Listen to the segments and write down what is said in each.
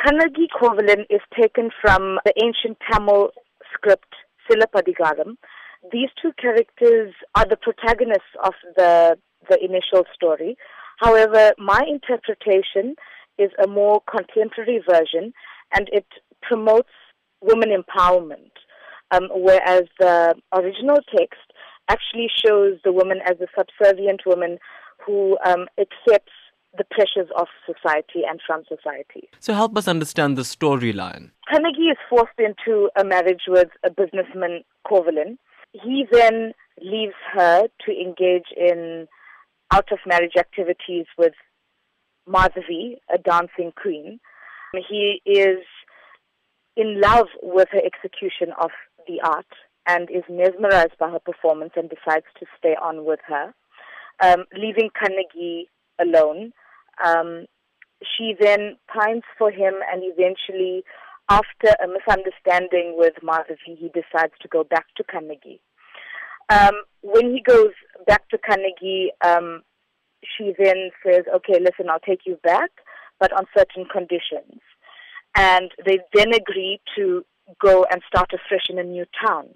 Kannagi Kovalan is taken from the ancient Tamil script Silappadigaram. These two characters are the protagonists of the the initial story. However, my interpretation is a more contemporary version, and it promotes women empowerment, um, whereas the original text actually shows the woman as a subservient woman who um, accepts the pressures of society and from society. So help us understand the storyline. Kannagi is forced into a marriage with a businessman, Kovalan. He then leaves her to engage in out of marriage activities with Madhavi, a dancing queen. He is in love with her execution of the art and is mesmerized by her performance and decides to stay on with her, um, leaving Kannagi alone. Um, she then pines for him and eventually, after a misunderstanding with Madhavi, he decides to go back to Kannagi. Um, when he goes back to Kannagi, um, she then says, okay, listen, I'll take you back, but on certain conditions. And they then agree to go and start afresh in a new town.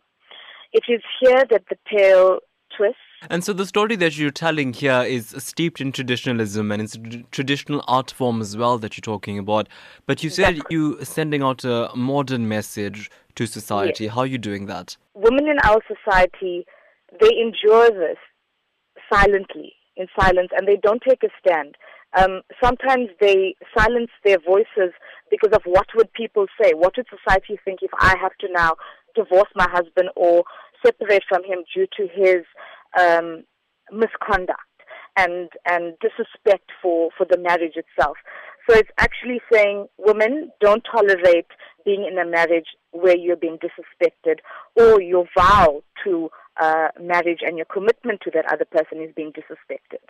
It is here that the tale twists. And so the story that you're telling here is steeped in traditionalism and it's a traditional art form as well that you're talking about. But you said exactly. you sending out a modern message to society. Yes. How are you doing that? Women in our society, they endure this silently in silence and they don't take a stand. Um, sometimes they silence their voices because of what would people say? What would society think if I have to now divorce my husband or separate from him due to his um, misconduct and and disrespect for for the marriage itself? So it's actually saying, women, don't tolerate being in a marriage where you're being disrespected or your vow to uh, marriage and your commitment to that other person is being disrespected.